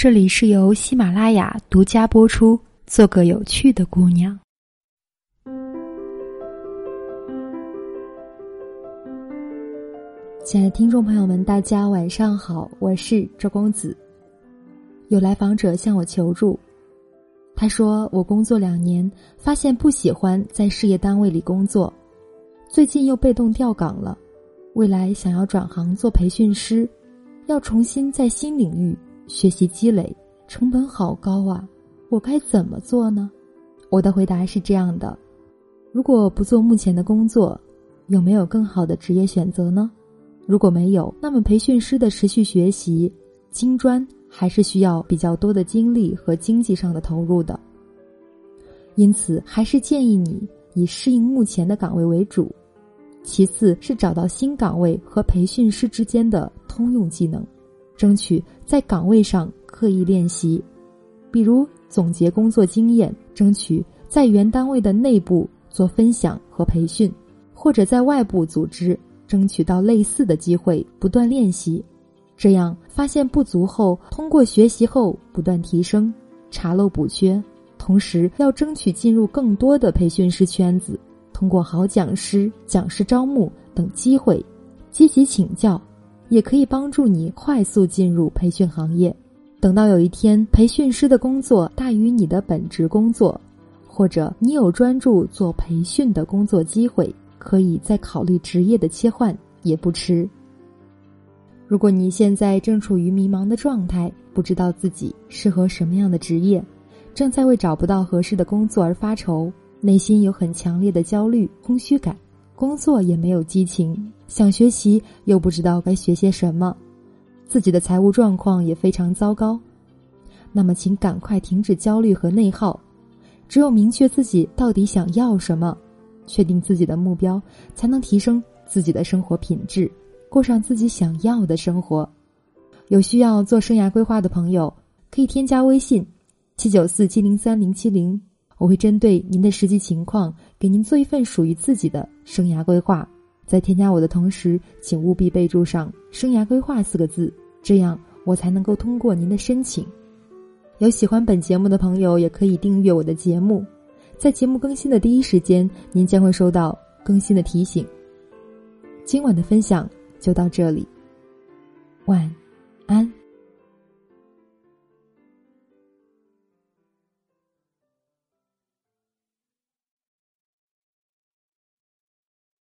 这里是由喜马拉雅独家播出。做个有趣的姑娘。亲爱的听众朋友们，大家晚上好，我是周公子。有来访者向我求助，他说：“我工作两年，发现不喜欢在事业单位里工作，最近又被动调岗了，未来想要转行做培训师，要重新在新领域学习积累，成本好高啊。”我该怎么做呢？我的回答是这样的：如果不做目前的工作，有没有更好的职业选择呢？如果没有，那么培训师的持续学习、精专还是需要比较多的精力和经济上的投入的。因此，还是建议你以适应目前的岗位为主，其次是找到新岗位和培训师之间的通用技能，争取在岗位上刻意练习，比如。总结工作经验，争取在原单位的内部做分享和培训，或者在外部组织争取到类似的机会，不断练习。这样发现不足后，通过学习后不断提升，查漏补缺。同时要争取进入更多的培训师圈子，通过好讲师、讲师招募等机会，积极请教，也可以帮助你快速进入培训行业。等到有一天，培训师的工作大于你的本职工作，或者你有专注做培训的工作机会，可以再考虑职业的切换也不迟。如果你现在正处于迷茫的状态，不知道自己适合什么样的职业，正在为找不到合适的工作而发愁，内心有很强烈的焦虑、空虚感，工作也没有激情，想学习又不知道该学些什么。自己的财务状况也非常糟糕，那么请赶快停止焦虑和内耗。只有明确自己到底想要什么，确定自己的目标，才能提升自己的生活品质，过上自己想要的生活。有需要做生涯规划的朋友，可以添加微信七九四七零三零七零，我会针对您的实际情况，给您做一份属于自己的生涯规划。在添加我的同时，请务必备注上“生涯规划”四个字，这样我才能够通过您的申请。有喜欢本节目的朋友，也可以订阅我的节目，在节目更新的第一时间，您将会收到更新的提醒。今晚的分享就到这里，晚安。